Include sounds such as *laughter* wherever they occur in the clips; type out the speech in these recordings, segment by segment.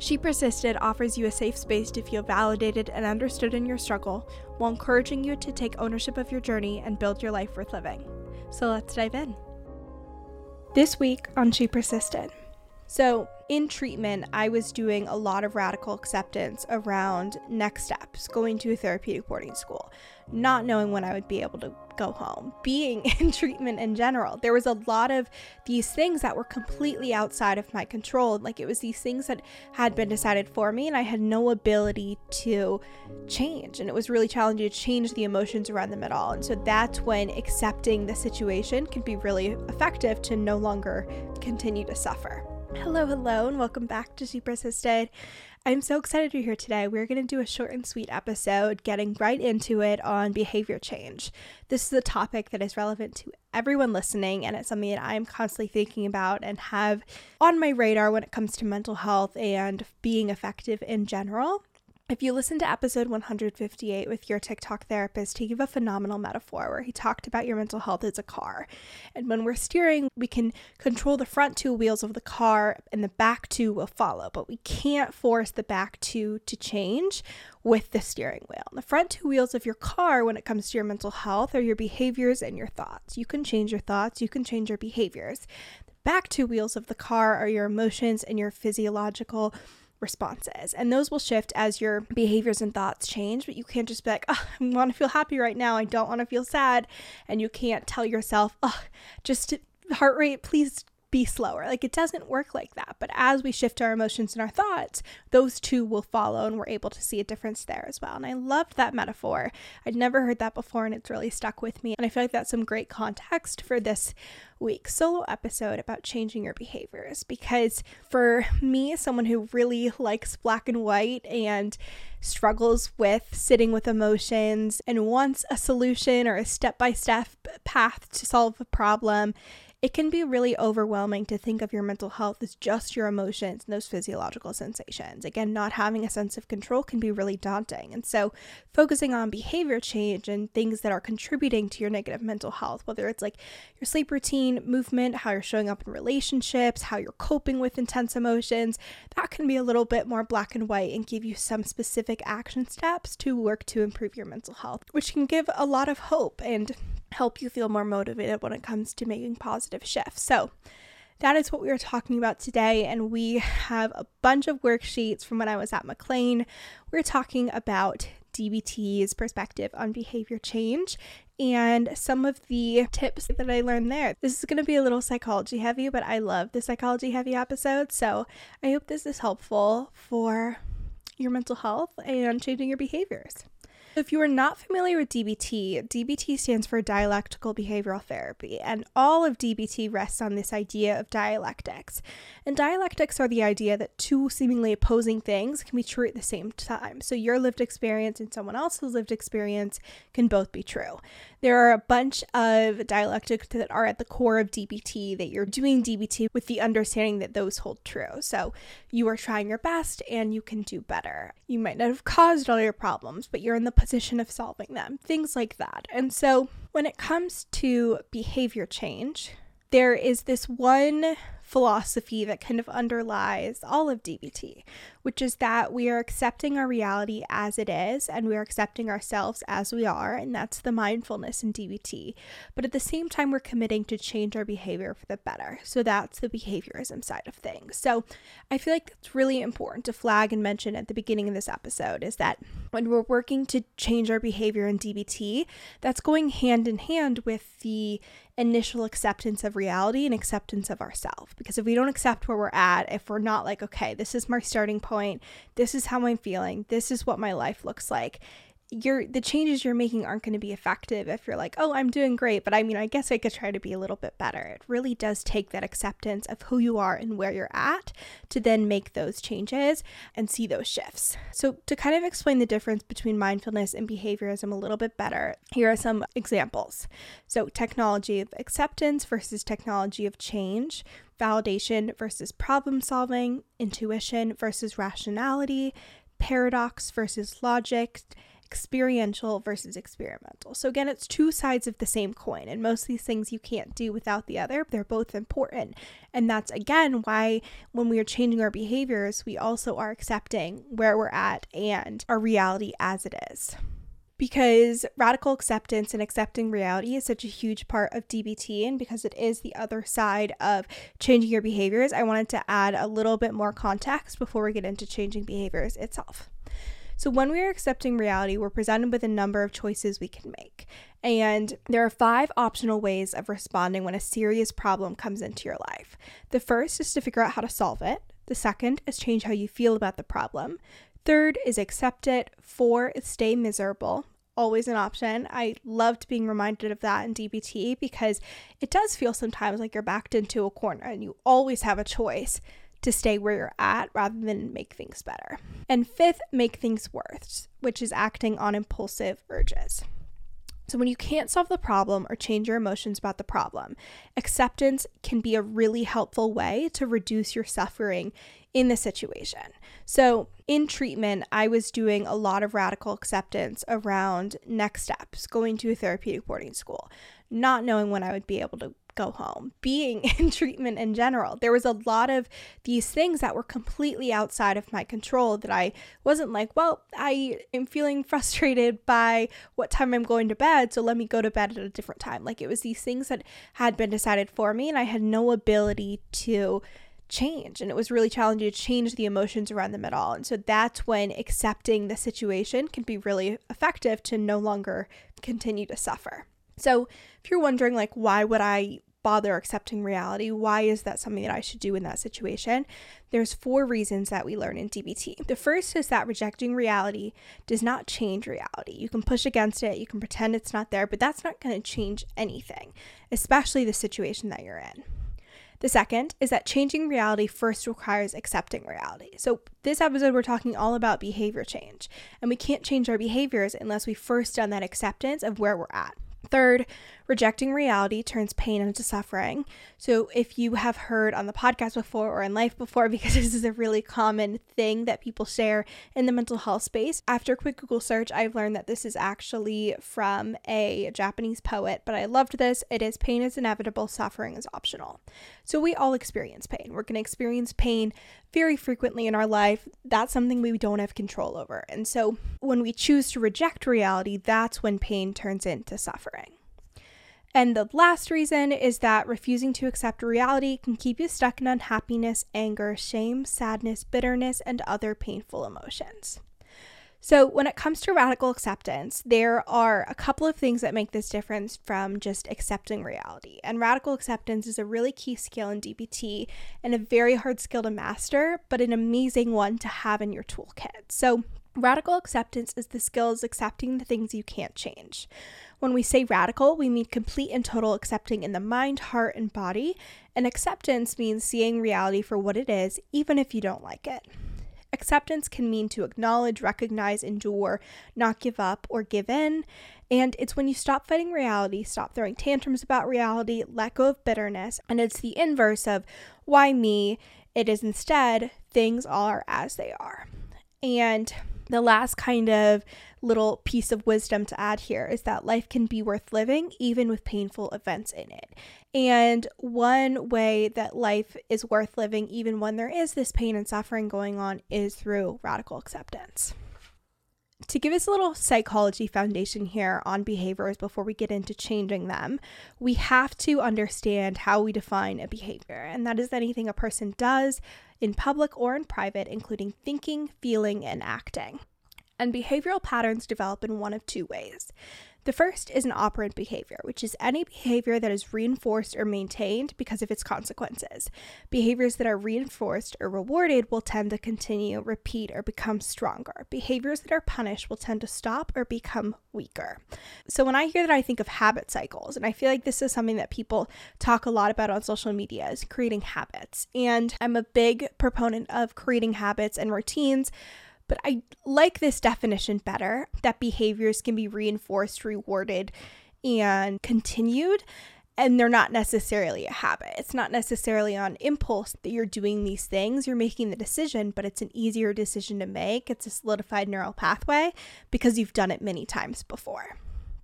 She Persisted offers you a safe space to feel validated and understood in your struggle while encouraging you to take ownership of your journey and build your life worth living. So let's dive in. This week on She Persisted. So, in treatment, I was doing a lot of radical acceptance around next steps, going to a therapeutic boarding school, not knowing when I would be able to go home, being *laughs* in treatment in general. There was a lot of these things that were completely outside of my control. Like it was these things that had been decided for me, and I had no ability to change. And it was really challenging to change the emotions around them at all. And so that's when accepting the situation can be really effective to no longer continue to suffer. Hello, hello, and welcome back to She Persisted. I'm so excited you're here today. We're going to do a short and sweet episode, getting right into it on behavior change. This is a topic that is relevant to everyone listening, and it's something that I'm constantly thinking about and have on my radar when it comes to mental health and being effective in general. If you listen to episode 158 with your TikTok therapist, he gave a phenomenal metaphor where he talked about your mental health as a car. And when we're steering, we can control the front two wheels of the car and the back two will follow, but we can't force the back two to change with the steering wheel. The front two wheels of your car, when it comes to your mental health, are your behaviors and your thoughts. You can change your thoughts, you can change your behaviors. The back two wheels of the car are your emotions and your physiological responses. And those will shift as your behaviors and thoughts change, but you can't just be like, oh, I want to feel happy right now. I don't want to feel sad. And you can't tell yourself, oh, just heart rate, please be slower. Like it doesn't work like that. But as we shift our emotions and our thoughts, those two will follow and we're able to see a difference there as well. And I loved that metaphor. I'd never heard that before and it's really stuck with me. And I feel like that's some great context for this week's solo episode about changing your behaviors. Because for me, someone who really likes black and white and struggles with sitting with emotions and wants a solution or a step by step path to solve a problem, it can be really overwhelming to think of your mental health as just your emotions and those physiological sensations. Again, not having a sense of control can be really daunting. And so, focusing on behavior change and things that are contributing to your negative mental health, whether it's like your sleep routine, movement, how you're showing up in relationships, how you're coping with intense emotions, that can be a little bit more black and white and give you some specific action steps to work to improve your mental health, which can give a lot of hope and help you feel more motivated when it comes to making positive shifts. So, that is what we are talking about today. And we have a bunch of worksheets from when I was at McLean. We're talking about DBT's perspective on behavior change and some of the tips that I learned there. This is going to be a little psychology heavy, but I love the psychology heavy episode. So I hope this is helpful for your mental health and changing your behaviors. If you are not familiar with DBT, DBT stands for Dialectical Behavioral Therapy, and all of DBT rests on this idea of dialectics. And dialectics are the idea that two seemingly opposing things can be true at the same time. So your lived experience and someone else's lived experience can both be true. There are a bunch of dialectics that are at the core of DBT that you're doing DBT with the understanding that those hold true. So you are trying your best and you can do better. You might not have caused all your problems, but you're in the position of solving them, things like that. And so when it comes to behavior change, there is this one philosophy that kind of underlies all of DBT, which is that we are accepting our reality as it is and we are accepting ourselves as we are, and that's the mindfulness in DBT. But at the same time, we're committing to change our behavior for the better. So that's the behaviorism side of things. So I feel like it's really important to flag and mention at the beginning of this episode is that when we're working to change our behavior in DBT, that's going hand in hand with the initial acceptance of reality and acceptance of ourselves. Because if we don't accept where we're at, if we're not like, okay, this is my starting point, this is how I'm feeling, this is what my life looks like, you're the changes you're making aren't going to be effective if you're like, "Oh, I'm doing great, but I mean, I guess I could try to be a little bit better." It really does take that acceptance of who you are and where you're at to then make those changes and see those shifts. So, to kind of explain the difference between mindfulness and behaviorism a little bit better, here are some examples. So, technology of acceptance versus technology of change, validation versus problem solving, intuition versus rationality, paradox versus logic, experiential versus experimental. So, again, it's two sides of the same coin, and most of these things you can't do without the other. They're both important. And that's again why when we are changing our behaviors, we also are accepting where we're at and our reality as it is because radical acceptance and accepting reality is such a huge part of DBT, and because it is the other side of changing your behaviors, I wanted to add a little bit more context before we get into changing behaviors itself. So, when we are accepting reality, we're presented with a number of choices we can make. And there are five optional ways of responding when a serious problem comes into your life. The first is to figure out how to solve it. The second is change how you feel about the problem. Third is accept it. Four is stay miserable. Always an option. I loved being reminded of that in DBT because it does feel sometimes like you're backed into a corner and you always have a choice to stay where you're at rather than make things better. And fifth, make things worse, which is acting on impulsive urges. So, when you can't solve the problem or change your emotions about the problem, acceptance can be a really helpful way to reduce your suffering in the situation. So, in treatment, I was doing a lot of radical acceptance around next steps, going to a therapeutic boarding school, not knowing when I would be able to go home, being *laughs* in treatment in general. There was a lot of these things that were completely outside of my control that I wasn't like, well, I am feeling *laughs* frustrated by what time I'm going to bed, so let me go to bed at a different time. Like it was these things that had been decided for me, and I had no ability to change and it was really challenging to change the emotions around them at all and so that's when accepting the situation can be really effective to no longer continue to suffer so, if you're wondering, like, why would I bother accepting reality? Why is that something that I should do in that situation? There's four reasons that we learn in DBT. The first is that rejecting reality does not change reality. You can push against it, you can pretend it's not there, but that's not going to change anything, especially the situation that you're in. The second is that changing reality first requires accepting reality. So, this episode, we're talking all about behavior change, and we can't change our behaviors unless we first done that acceptance of where we're at. Third, rejecting reality turns pain into suffering. So, if you have heard on the podcast before or in life before, *laughs* because this is a really common thing that people share in the mental health space, after a quick Google search, I've learned that this is actually from a Japanese poet, but I loved this. It is pain is inevitable, suffering is optional. So, we all experience pain. We're going to experience pain very frequently in our life. That's something we don't have control over. And so, when we choose to reject reality, that's when pain turns into suffering. And the last reason is that refusing to accept reality can keep you stuck in unhappiness, anger, shame, sadness, bitterness, and other painful emotions. So, when it comes to radical acceptance, there are a couple of things that make this difference from just accepting reality. And radical acceptance is a really key skill in DBT and a very hard skill to master, but an amazing one to have in your toolkit. So, radical acceptance is the skills accepting the things you can't change. When we say radical, we mean complete and total accepting in the mind, heart, and body. And acceptance means seeing reality for what it is, even if you don't like it. Acceptance can mean to acknowledge, recognize, endure, not give up, or give in. And it's when you stop fighting reality, stop throwing tantrums about reality, let go of bitterness. And it's the inverse of why me. It is instead things are as they are. And the last kind of little piece of wisdom to add here is that life can be worth living even with painful events in it. And one way that life is worth living, even when there is this pain and suffering going on, is through radical acceptance. To give us a little psychology foundation here on behaviors before we get into changing them, we have to understand how we define a behavior, and that is anything a person does in public or in private, including thinking, feeling, and acting. And behavioral patterns develop in one of two ways. The first is an operant behavior, which is any behavior that is reinforced or maintained because of its consequences. Behaviors that are reinforced or rewarded will tend to continue, repeat, or become stronger. Behaviors that are punished will tend to stop or become weaker. So when I hear that, I think of habit cycles, and I feel like this is something that people talk a lot about on social media is creating habits. And I'm a big proponent of creating habits and routines but I like this definition better that behaviors can be reinforced, rewarded, and continued. And they're not necessarily a habit. It's not necessarily on impulse that you're doing these things. You're making the decision, but it's an easier decision to make. It's a solidified neural pathway because you've done it many times before.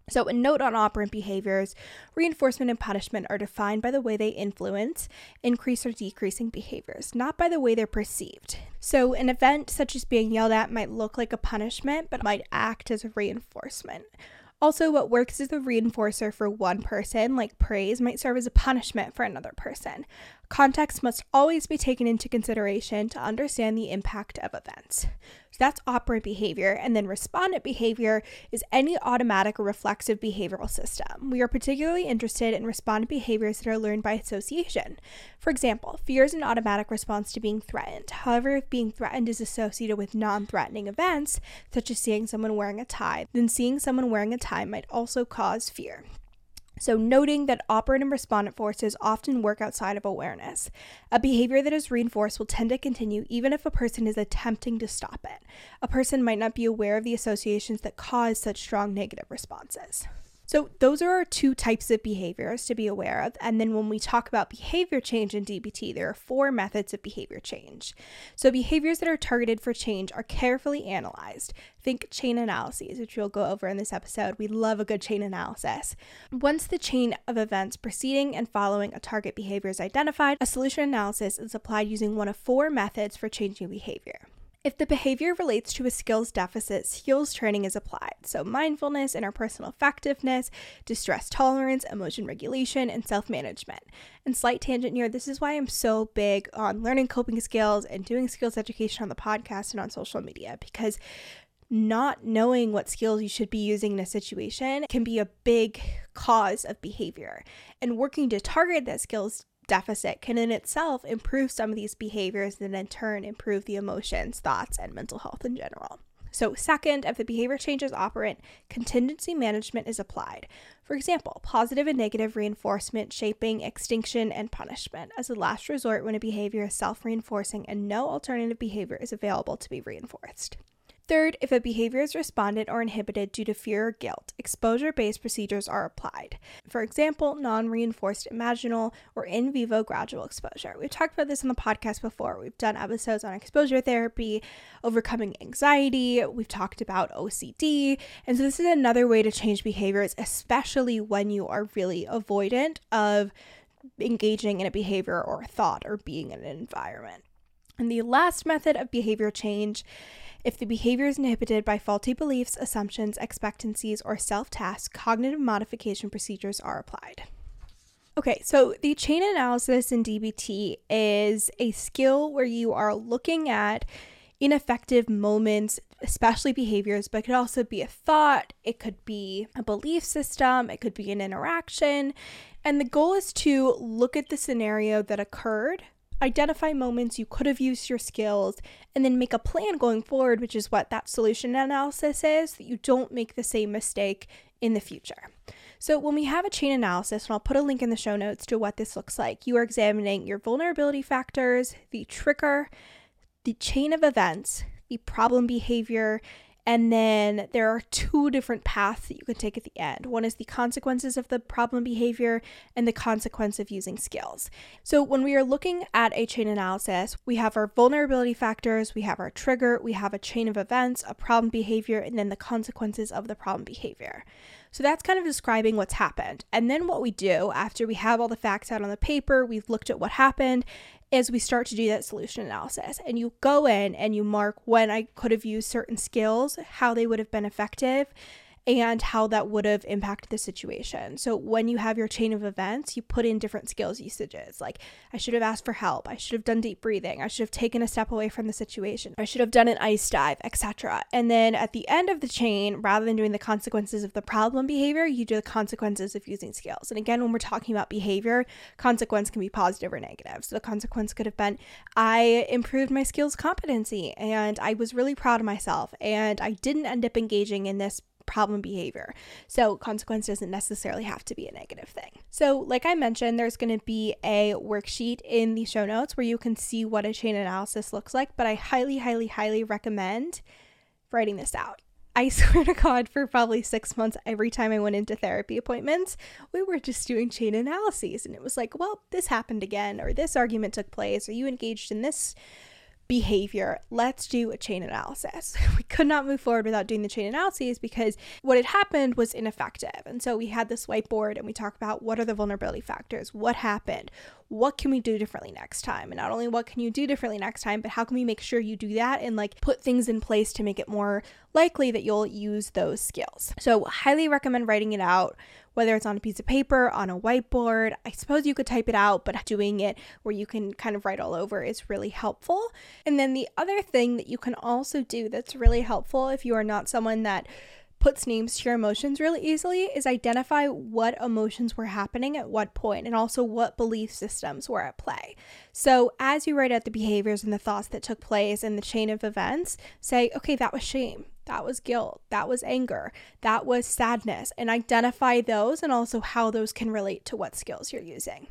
So, a note on operant behaviors reinforcement and punishment are defined by the way they influence, increase, or decreasing behaviors, not by the way they're perceived. So, an event such as being yelled at might look like a punishment, but might act as a reinforcement. Also, what works as a reinforcer for one person, like praise, might serve as a punishment for another person. Context must always be taken into consideration to understand the impact of events. So that's operant behavior. And then respondent behavior is any automatic or reflexive behavioral system. We are particularly interested in respondent behaviors that are learned by association. For example, fear is an automatic response to being threatened. However, if being threatened is associated with non threatening events, such as seeing someone wearing a tie, then seeing someone wearing a tie might also cause fear. So, noting that operant and respondent forces often work outside of awareness. A behavior that is reinforced will tend to continue even if a person is attempting to stop it. A person might not be aware of the associations that cause such strong negative responses. So, those are our two types of behaviors to be aware of. And then, when we talk about behavior change in DBT, there are four methods of behavior change. So, behaviors that are targeted for change are carefully analyzed. Think chain analyses, which we'll go over in this episode. We love a good chain analysis. Once the chain of events preceding and following a target behavior is identified, a solution analysis is applied using one of four methods for changing behavior. If the behavior relates to a skills deficit, skills training is applied. So, mindfulness, interpersonal effectiveness, distress tolerance, emotion regulation, and self management. And slight tangent here this is why I'm so big on learning coping skills and doing skills education on the podcast and on social media because not knowing what skills you should be using in a situation can be a big cause of behavior. And working to target that skills deficit can in itself improve some of these behaviors and in turn improve the emotions, thoughts, and mental health in general. So, second, if the behavior changes operant, contingency management is applied. For example, positive and negative reinforcement, shaping, extinction, and punishment as a last resort when a behavior is self reinforcing and no alternative behavior is available to be reinforced. Third, if a behavior is responded or inhibited due to fear or guilt, exposure based procedures are applied. For example, non reinforced imaginal or in vivo gradual exposure. We've talked about this on the podcast before. We've done episodes on exposure therapy, overcoming anxiety, we've talked about OCD. And so, this is another way to change behaviors, especially when you are really avoidant of engaging in a behavior or a thought or being in an environment. And the last method of behavior change if the behavior is inhibited by faulty beliefs, assumptions, expectancies, or self tasks, cognitive modification procedures are applied. Okay, so the chain analysis in DBT is a skill where you are looking at ineffective moments, especially behaviors, but it could also be a thought, it could be a belief system, it could be an interaction. And the goal is to look at the scenario that occurred identify moments you could have used your skills, and then make a plan going forward, which is what that solution analysis is, that you don't make the same mistake in the future. So, when we have a chain analysis, and I'll put a link in the show notes to what this looks like, you are examining your vulnerability factors, the trigger, the chain of events, the problem behavior, and then there are two different paths that you can take at the end. One is the consequences of the problem behavior and the consequence of using skills. So when we are looking at a chain analysis, we have our vulnerability factors, we have our trigger, we have a chain of events, a problem behavior, and then the consequences of the problem behavior. So that's kind of describing what's happened. And then what we do after we have all the facts out on the paper, we've looked at what happened, is we start to do that solution analysis. And you go in and you mark when I could have used certain skills, how they would have been effective, and how that would have impacted the situation. So when you have your chain of events, you put in different skills usages like I should have asked for help, I should have done deep breathing, I should have taken a step away from the situation, I should have done an ice dive, etc. And then at the end of the chain, rather than doing the consequences of the problem behavior, you do the consequences of using skills. And again, when we're talking about behavior, consequence can be positive or negative. So the consequence could have been I improved my skills competency and I was really proud of myself and I didn't end up engaging in this problem behavior. So, consequence doesn't necessarily have to be a negative thing. So, like I mentioned, there's going to be a worksheet in the show notes where you can see what a chain analysis looks like, but I highly, highly, highly recommend writing this out. I *laughs* swear to God, for probably six months, every time I went into therapy appointments, we were just doing chain analyses. And it was like, well, this happened again, or this argument took place, or you engaged in this behavior. Let's do a chain analysis. *laughs* We could not move forward without doing the chain analyses because what had happened was ineffective. And so we had this whiteboard and we talked about what are the vulnerability factors, what happened, what can we do differently next time? And not only what can you do differently next time, but how can we make sure you do that and like put things in place to make it more likely that you'll use those skills. So, highly recommend writing it out whether it's on a piece of paper, on a whiteboard. I suppose you could type it out, but doing it where you can kind of write all over is really helpful. And then the other thing that you can also do that's really helpful if you are not someone that puts names to your emotions really easily is identify what emotions were happening at what point and also what belief systems were at play. So, as you write out the behaviors and the thoughts that took place in the chain of events, say, okay, that was shame, that was guilt, that was anger, that was sadness, and identify those and also how those can relate to what skills you're using.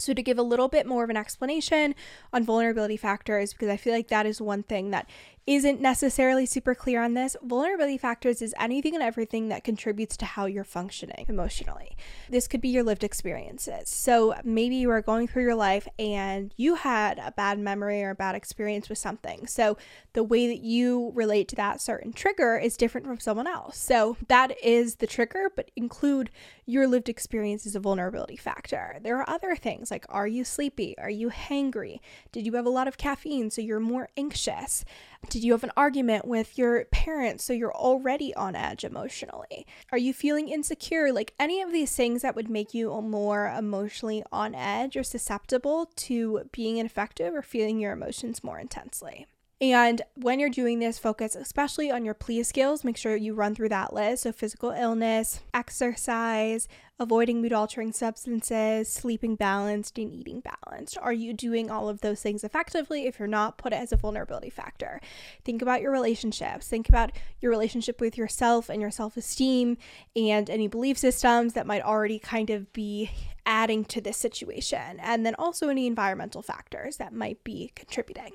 So, to give a little bit more of an explanation on vulnerability factors, because I feel like that is one thing that isn't necessarily super clear on this, vulnerability factors is anything and everything that contributes to how you're functioning emotionally. This could be your lived experiences. So maybe you are going through your life and you had a bad memory or a bad experience with something. So the way that you relate to that certain trigger is different from someone else. So that is the trigger, but include your lived experience as a vulnerability factor. There are other things like are you sleepy? Are you hangry? Did you have a lot of caffeine so you're more anxious? Did you have an argument with your parents so you're already on edge emotionally? Are you feeling insecure? Like any of these things that would make you more emotionally on edge or susceptible to being ineffective or feeling your emotions more intensely. And when you're doing this, focus especially on your PLEASE skills. Make sure you run through that list. So, physical illness, exercise, avoiding mood altering substances, sleeping balanced, and eating balanced. Are you doing all of those things effectively? If you're not, put it as a vulnerability factor. Think about your relationships. Think about your relationship with yourself and your self esteem and any belief systems that might already kind of be adding to this situation. And then also any environmental factors that might be contributing.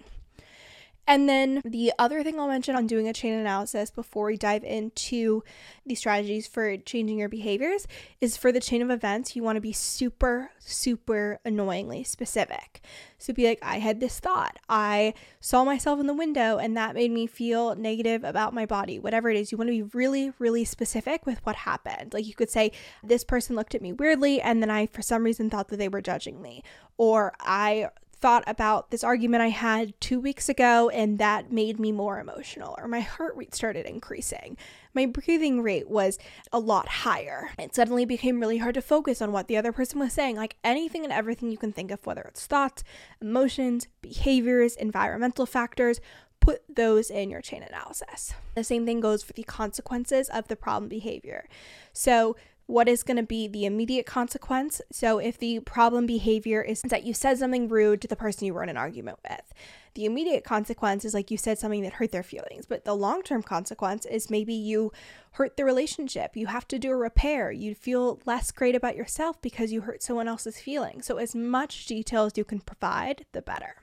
And then the other thing I'll mention on doing a chain analysis before we dive into the strategies for changing your behaviors is for the chain of events, you want to be super, super annoyingly specific. So be like, I had this thought. I saw myself in the window and that made me feel negative about my body. Whatever it is, you want to be really, really specific with what happened. Like you could say, this person looked at me weirdly and then I, for some reason, thought that they were judging me. Or I thought about this argument I had two weeks ago, and that made me more emotional, or my heart rate started increasing. My breathing rate was a lot higher. It suddenly became really hard to focus on what the other person was saying, like anything and everything you can think of, whether it's thoughts, emotions, behaviors, environmental factors. Put those in your chain analysis. The same thing goes for the consequences of the problem behavior. So, what is going to be the immediate consequence. So, if the problem behavior is that you said something rude to the person you were in an argument with, the immediate consequence is like you said something that hurt their feelings. But the long term consequence is maybe you hurt the relationship. You have to do a repair. You feel less great about yourself because you hurt someone else's feelings. So, as much detail as you can provide, the better.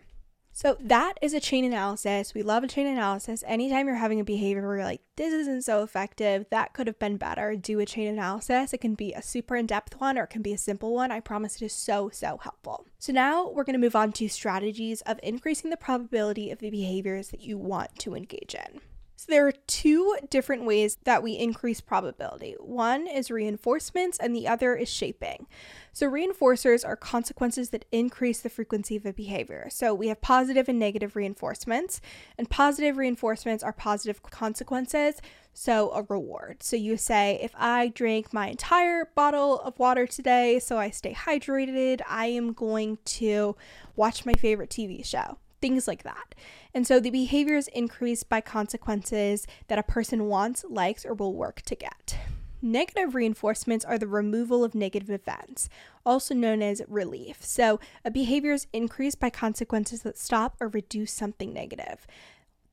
So that is a chain analysis. We love a chain analysis. Anytime you're having a behavior where you're like, this isn't so effective, that could have been better, do a chain analysis. It can be a super in depth one or it can be a simple one. I promise it is so, so helpful. So now we're going to move on to strategies of increasing the probability of the behaviors that you want to engage in. There are two different ways that we increase probability. One is reinforcements and the other is shaping. So reinforcers are consequences that increase the frequency of a behavior. So we have positive and negative reinforcements, and positive reinforcements are positive consequences, so a reward. So you say if I drink my entire bottle of water today so I stay hydrated, I am going to watch my favorite TV show things like that. And so the behavior is increased by consequences that a person wants, likes, or will work to get. Negative reinforcements are the removal of negative events, also known as relief. So, a behavior is increased by consequences that stop or reduce something negative.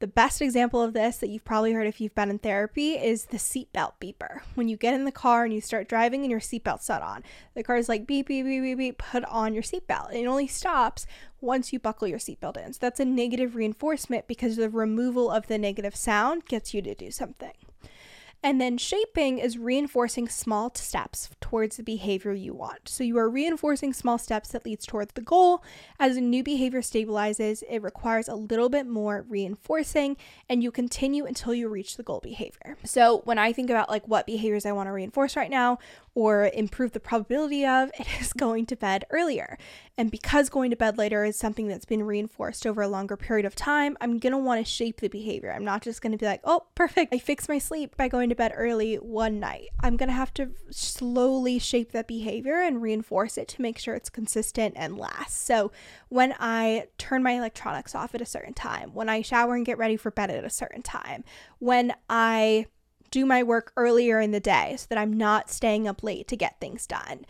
The best example of this that you've probably heard if you've been in therapy is the seatbelt beeper. When you get in the car and you start driving and your seatbelt's not on, the car is like beep, beep, beep, beep, beep, put on your seatbelt. It only stops once you buckle your seatbelt in. So that's a negative reinforcement because the removal of the negative sound gets you to do something. And then shaping is reinforcing small steps towards the behavior you want. So you are reinforcing small steps that leads towards the goal. As a new behavior stabilizes, it requires a little bit more reinforcing and you continue until you reach the goal behavior. So when I think about like what behaviors I want to reinforce right now or improve the probability of, *laughs* it is going to bed earlier. And because going to bed later is something that's been reinforced over a longer period of time, I'm going to want to shape the behavior. I'm not just going to be like, oh, perfect, I fixed my sleep by going to bed early one night. I'm going to have to slowly shape that behavior and reinforce it to make sure it's consistent and lasts. So when I turn my electronics off at a certain time, when I shower and get ready for bed at a certain time, when I do my work earlier in the day so that I'm not staying up late to get things done.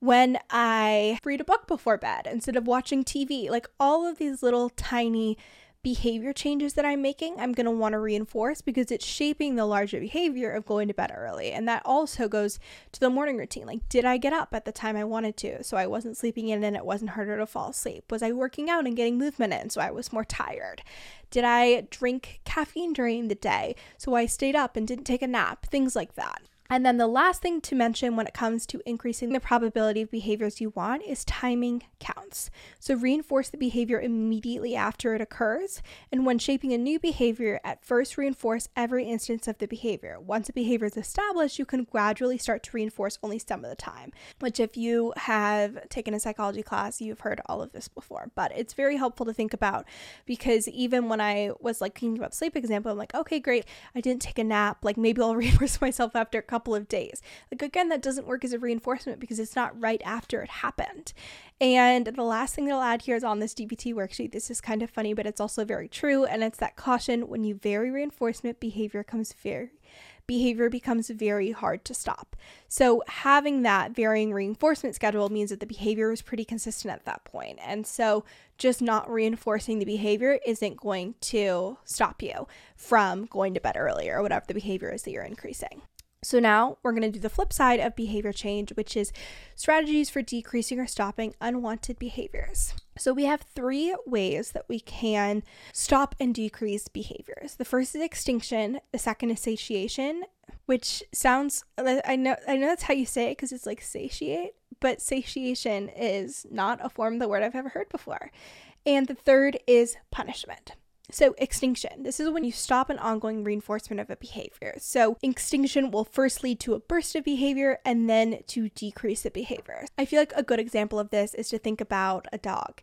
When I read a book before bed instead of watching TV, like all of these little tiny behavior changes that I'm making, I'm going to want to reinforce because it's shaping the larger behavior of going to bed early. And that also goes to the morning routine. Like, did I get up at the time I wanted to so I wasn't sleeping in and it wasn't harder to fall asleep? Was I working out and getting movement in so I was more tired? Did I drink caffeine during the day so I stayed up and didn't take a nap? Things like that. And then the last thing to mention when it comes to increasing the probability of behaviors you want is timing counts. So reinforce the behavior immediately after it occurs. And when shaping a new behavior, at first reinforce every instance of the behavior. Once a behavior is established, you can gradually start to reinforce only some of the time, which, if you have taken a psychology class, you've heard all of this before. But it's very helpful to think about because even when I was like thinking about sleep example, I'm like, okay, great, I didn't take a nap. Like maybe I'll *laughs* reinforce myself after a couple couple of days. Like, again, that doesn't work as a reinforcement because it's not right after it happened. And the last thing that I'll add here is on this DBT worksheet. This is kind of funny, but it's also very true. And it's that caution when you vary reinforcement, behavior comes very behavior becomes very hard to stop. So, having that varying reinforcement schedule means that the behavior is pretty consistent at that point. And so, just not reinforcing the behavior isn't going to stop you from going to bed earlier or whatever the behavior is that you're increasing. So now we're going to do the flip side of behavior change, which is strategies for decreasing or stopping unwanted behaviors. So we have three ways that we can stop and decrease behaviors. The first is extinction, the second is satiation, which sounds I know I know that's how you say it because it's like satiate, but satiation is not a form of the word I've ever heard before. And the third is punishment. So, extinction. This is when you stop an ongoing reinforcement of a behavior. So, extinction will first lead to a burst of behavior and then to decrease the behavior. I feel like a good example of this is to think about a dog.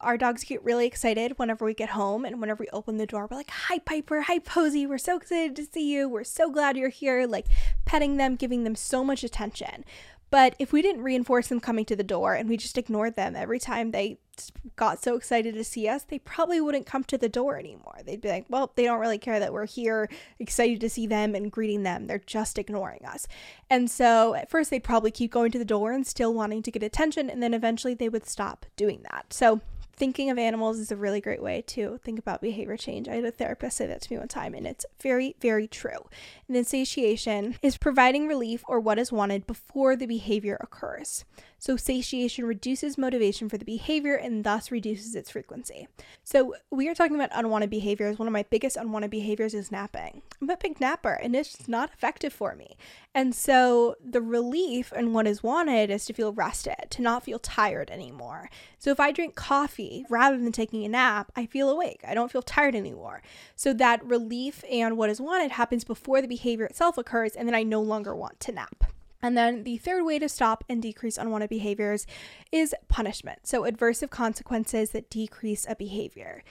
Our dogs get really excited whenever we get home and whenever we open the door. We're like, Hi, Piper. Hi, Posy. We're so excited to see you. We're so glad you're here. Like, petting them, giving them so much attention. But if we didn't reinforce them coming to the door and we just ignored them every time they got so excited to see us, they probably wouldn't come to the door anymore. They'd be like, well, they don't really care that we're here, excited to see them and greeting them. They're just ignoring us. And so at first, they'd probably keep going to the door and still wanting to get attention. And then eventually, they would stop doing that. So thinking of animals is a really great way to think about behavior change. I had a therapist say that to me one time, and it's very, very true. And then satiation is providing relief or what is wanted before the behavior occurs. So, satiation reduces motivation for the behavior and thus reduces its frequency. So, we are talking about unwanted behaviors. One of my biggest unwanted behaviors is napping. I'm a big napper and it's not effective for me. And so, the relief and what is wanted is to feel rested, to not feel tired anymore. So, if I drink coffee rather than taking a nap, I feel awake. I don't feel tired anymore. So, that relief and what is wanted happens before the behavior itself occurs, and then I no longer want to nap. And then the third way to stop and decrease unwanted behaviors is punishment. So, adversive consequences that decrease a behavior.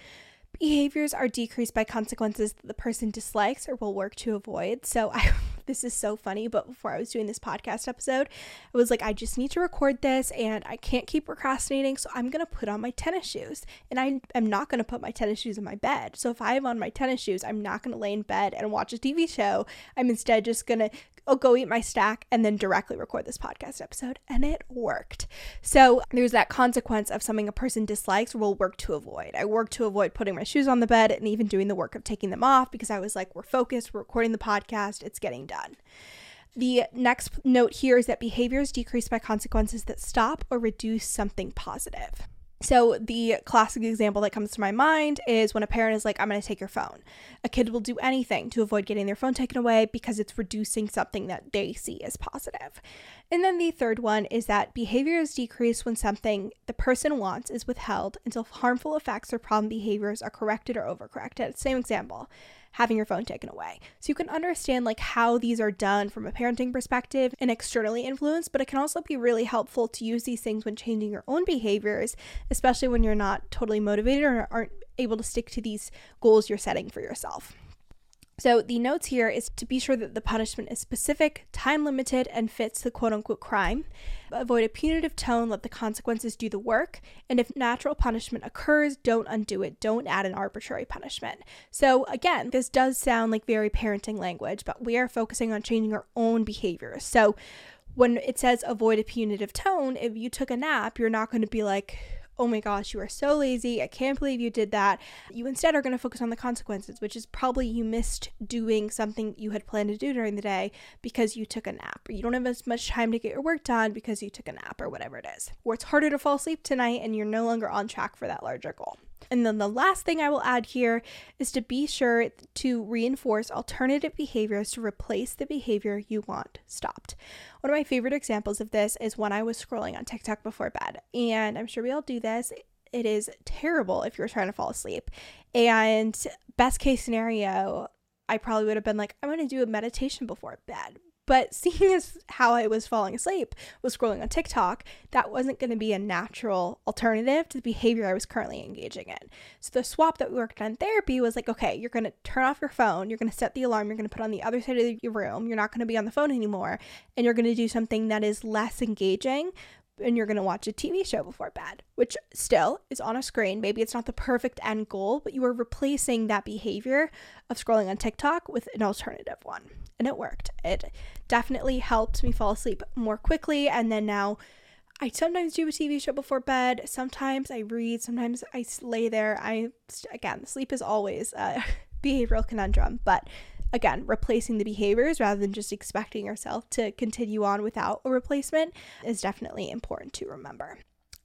Behaviors are decreased by consequences that the person dislikes or will work to avoid. So, *laughs* I this is so funny, but before I was doing this podcast episode, I was like, I just need to record this and I can't keep procrastinating. So I'm going to put on my tennis shoes. And I am not going to put my tennis shoes in my bed. So if I have on my tennis shoes, I'm not going to lay in bed and watch a TV show. I'm instead just going to I'll go eat my stack and then directly record this podcast episode. And it worked. So there's that consequence of something a person dislikes will work to avoid. I worked to avoid putting my shoes on the bed and even doing the work of taking them off because I was like, we're focused, we're recording the podcast, it's getting done done. The next note here is that behaviors decrease by consequences that stop or reduce something positive. So, the classic example that comes to my mind is when a parent is like, I'm going to take your phone. A kid will do anything to avoid getting their phone taken away because it's reducing something that they see as positive. And then the third one is that behavior is decreased when something the person wants is withheld until harmful effects or problem behaviors are corrected or overcorrected. Same example having your phone taken away. So you can understand like how these are done from a parenting perspective and externally influenced, but it can also be really helpful to use these things when changing your own behaviors, especially when you're not totally motivated or aren't able to stick to these goals you're setting for yourself. So, the notes here is to be sure that the punishment is specific, time limited, and fits the quote unquote crime. Avoid a punitive tone, let the consequences do the work. And if natural punishment occurs, don't undo it. Don't add an arbitrary punishment. So, again, this does sound like very parenting language, but we are focusing on changing our own behaviors. So, when it says avoid a punitive tone, if you took a nap, you're not going to be like, oh my gosh, you are so lazy. I can't believe you did that. You instead are going to focus on the consequences, which is probably you missed doing something you had planned to do during the day because you took a nap, or you don't have as much time to get your work done because you took a nap, or whatever it is. Or it's harder to fall asleep tonight and you're no longer on track for that larger goal. And then the last thing I will add here is to be sure to reinforce alternative behaviors to replace the behavior you want stopped. One of my favorite examples of this is when I was scrolling on TikTok before bed. And I'm sure we all do this. It is terrible if you're trying to fall asleep. And best case scenario, I probably would have been like, I'm going to do a meditation before bed. But *laughs* seeing as how I was falling asleep was scrolling on TikTok, that wasn't going to be a natural alternative to the behavior I was currently engaging in. So the swap that we worked on therapy was like, okay, you're going to turn off your phone, you're going to set the alarm, you're going to put on the other side of your room, you're not going to be on the phone anymore, and you're going to do something that is less engaging and you're going to watch a TV show before bed, which still is on a screen. Maybe it's not the perfect end goal, but you are replacing that behavior of scrolling on TikTok with an alternative one and it worked. It definitely helped me fall asleep more quickly. And then now I sometimes do a TV show before bed. Sometimes I read. Sometimes I lay there. I, again, sleep is always a *laughs* behavioral conundrum, but again, replacing the behaviors rather than just expecting yourself to continue on without a replacement is definitely important to remember.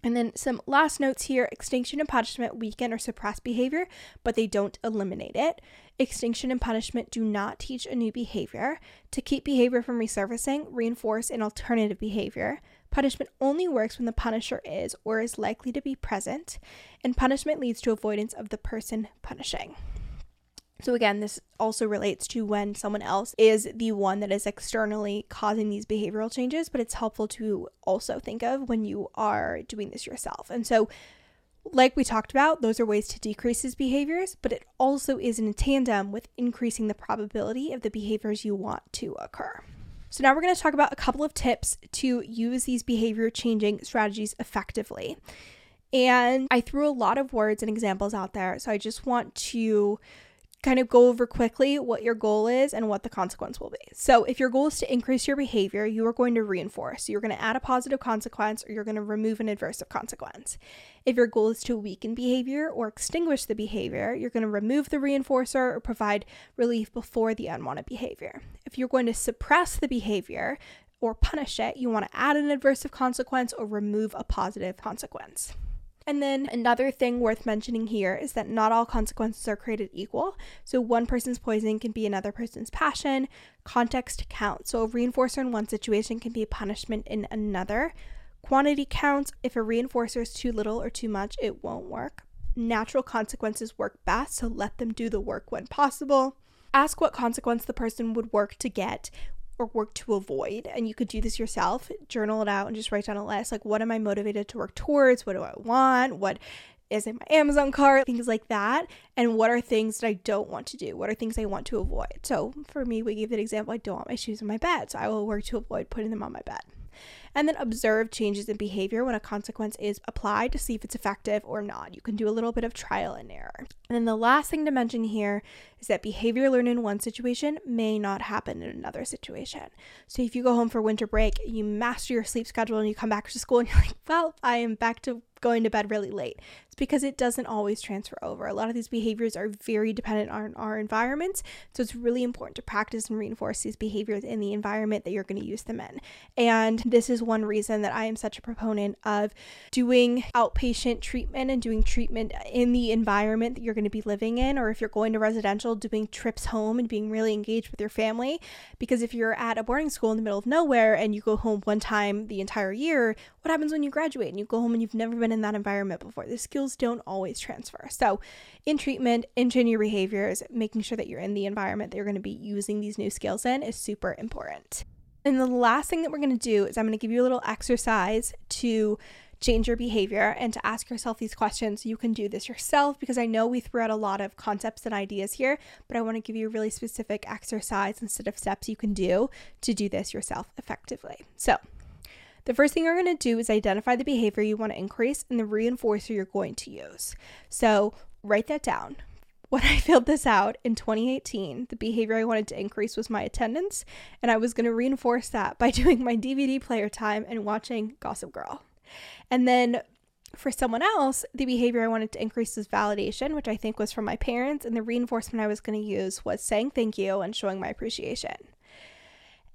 And then some last notes here extinction and punishment weaken or suppress behavior, but they don't eliminate it. Extinction and punishment do not teach a new behavior. To keep behavior from resurfacing, reinforce an alternative behavior. Punishment only works when the punisher is or is likely to be present, and punishment leads to avoidance of the person punishing. So, again, this also relates to when someone else is the one that is externally causing these behavioral changes, but it's helpful to also think of when you are doing this yourself. And so, like we talked about, those are ways to decrease these behaviors, but it also is in tandem with increasing the probability of the behaviors you want to occur. So, now we're going to talk about a couple of tips to use these behavior changing strategies effectively. And I threw a lot of words and examples out there, so I just want to kind of go over quickly what your goal is and what the consequence will be. So, if your goal is to increase your behavior, you are going to reinforce. You're going to add a positive consequence or you're going to remove an adverse consequence. If your goal is to weaken behavior or extinguish the behavior, you're going to remove the reinforcer or provide relief before the unwanted behavior. If you're going to suppress the behavior, or punish it. You want to add an adversive consequence or remove a positive consequence. And then another thing worth mentioning here is that not all consequences are created equal. So one person's poison can be another person's passion. Context counts. So a reinforcer in one situation can be a punishment in another. Quantity counts. If a reinforcer is too little or too much, it won't work. Natural consequences work best, so let them do the work when possible. Ask what consequence the person would work to get or work to avoid. And you could do this yourself, journal it out and just write down a list like, what am I motivated to work towards? What do I want? What is in my Amazon cart? Things like that. And what are things that I don't want to do? What are things I want to avoid? So for me, we gave that example I don't want my shoes in my bed. So I will work to avoid putting them on my bed and then observe changes in behavior when a consequence is applied to see if it's effective or not. You can do a little bit of trial and error. And then the last thing to mention here is that behavior learned in one situation may not happen in another situation. So if you go home for winter break, you master your sleep schedule and you come back to school and *laughs* you're like, well, I am back to going to bed really late. It's because it doesn't always transfer over. A lot of these behaviors are very dependent on our environments. So it's really important to practice and reinforce these behaviors in the environment that you're going to use them in. And this is one reason that I am such a proponent of doing outpatient treatment and doing treatment in the environment that you're going to be living in, or if you're going to residential, doing trips home and being really engaged with your family. Because if you're at a boarding school in the middle of nowhere and you go home one time the entire year, what happens when you graduate and you go home and you've never been in that environment before? The skills don't always transfer. So, in treatment, in your behaviors, making sure that you're in the environment that you're going to be using these new skills in is super important. And the last thing that we're going to do is I'm going to give you a little exercise to change your behavior and to ask yourself these questions. You can do this yourself because I know we threw out a lot of concepts and ideas here, but I want to give you a really specific exercise instead of steps you can do to do this yourself effectively. So, the first thing you're going to do is identify the behavior you want to increase and the reinforcer you're going to use. So, write that down. When I filled this out in 2018, the behavior I wanted to increase was my attendance, and I was going to reinforce that by *laughs* doing my DVD player time and watching Gossip Girl. And then for someone else, the behavior I wanted to increase was validation, which I think was from my parents, and the reinforcement I was going to use was saying thank you and showing my appreciation.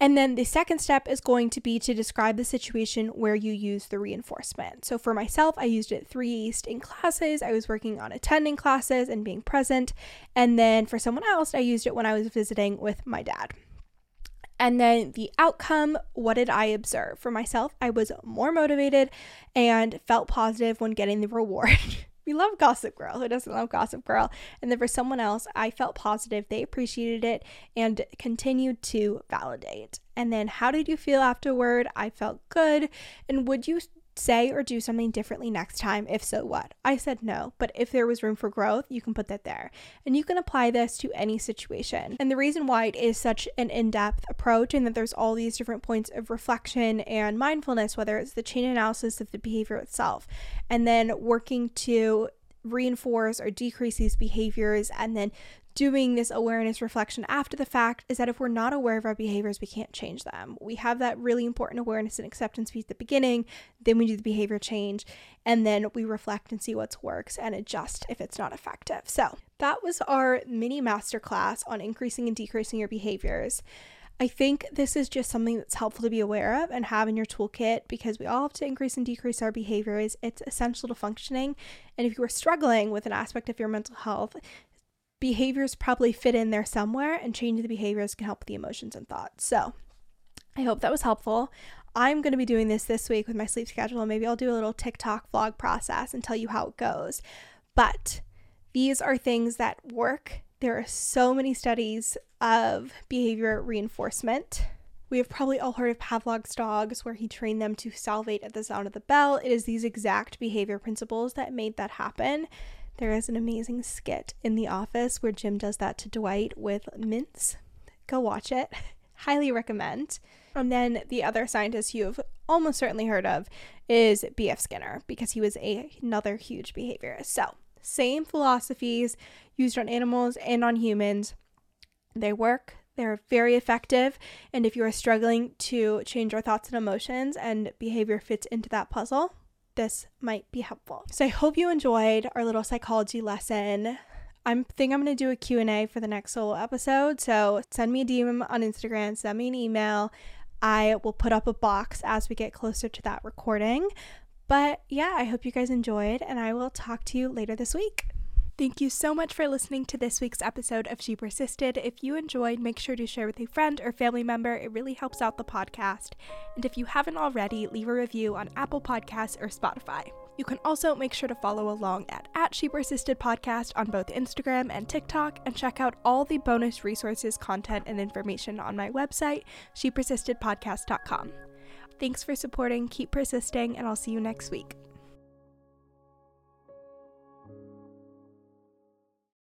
And then the second step is going to be to describe the situation where you use the reinforcement. So for myself, I used it three East in classes. I was working on attending classes and being present. And then for someone else, I used it when I was visiting with my dad. And then the outcome, what did I observe? For myself, I was more motivated and felt positive when getting the reward. *laughs* we love Gossip Girl. Who doesn't love Gossip Girl? And then for someone else, I felt positive. They appreciated it and continued to validate. And then how did you feel afterward? I felt good. And would you say or do something differently next time? If so, what? I said no, but if there was room for growth, you can put that there. And you can apply this to any situation. And the reason why it is such an in depth approach and that there's all these different points of reflection and mindfulness, whether it's the chain analysis of the behavior itself, and then working to reinforce or decrease these behaviors and then doing this awareness reflection after the fact is that if we're not aware of our behaviors, we can't change them. We have that really important awareness and acceptance piece at the beginning, then we do the behavior change, and then we reflect and see what works and adjust if it's not effective. So, that was our mini masterclass on increasing and decreasing your behaviors. I think this is just something that's helpful to be aware of and have in your toolkit because we all have to increase and decrease our behaviors. It's essential to functioning. And if you are struggling with an aspect of your mental health, behaviors probably fit in there somewhere, and changing the behaviors can help the emotions and thoughts. So, I hope that was helpful. I'm going to be doing this this week with my sleep schedule, and maybe I'll do a little TikTok vlog process and tell you how it goes. But these are things that work. There are so many studies of behavior reinforcement. We have probably all heard of Pavlov's dogs, where he trained them to salivate at the sound of the bell. It is these exact behavior principles that made that happen. There is an amazing skit in The Office where Jim does that to Dwight with mints. Go watch it. *laughs* Highly recommend. And then the other scientist you've almost certainly heard of is B.F. Skinner because he was a, another huge behaviorist. So, same philosophies used on animals and on humans. They work, they're very effective. And if you are struggling to change your thoughts and emotions and behavior fits into that puzzle, this might be helpful. So I hope you enjoyed our little psychology lesson. I think I'm going to do a Q&A for the next solo episode. So send me a DM on Instagram, send me an email. I will put up a box as we get closer to that recording. But yeah, I hope you guys enjoyed, and I will talk to you later this week. Thank you so much for listening to this week's episode of She Persisted. If you enjoyed, make sure to share with a friend or family member. It really helps out the podcast. And if you haven't already, leave a review on Apple Podcasts or Spotify. You can also make sure to follow along at, at She Persisted Podcast on both Instagram and TikTok and check out all the bonus resources, content, and information on my website, shepersistedpodcast.com. Thanks for supporting, keep persisting, and I'll see you next week.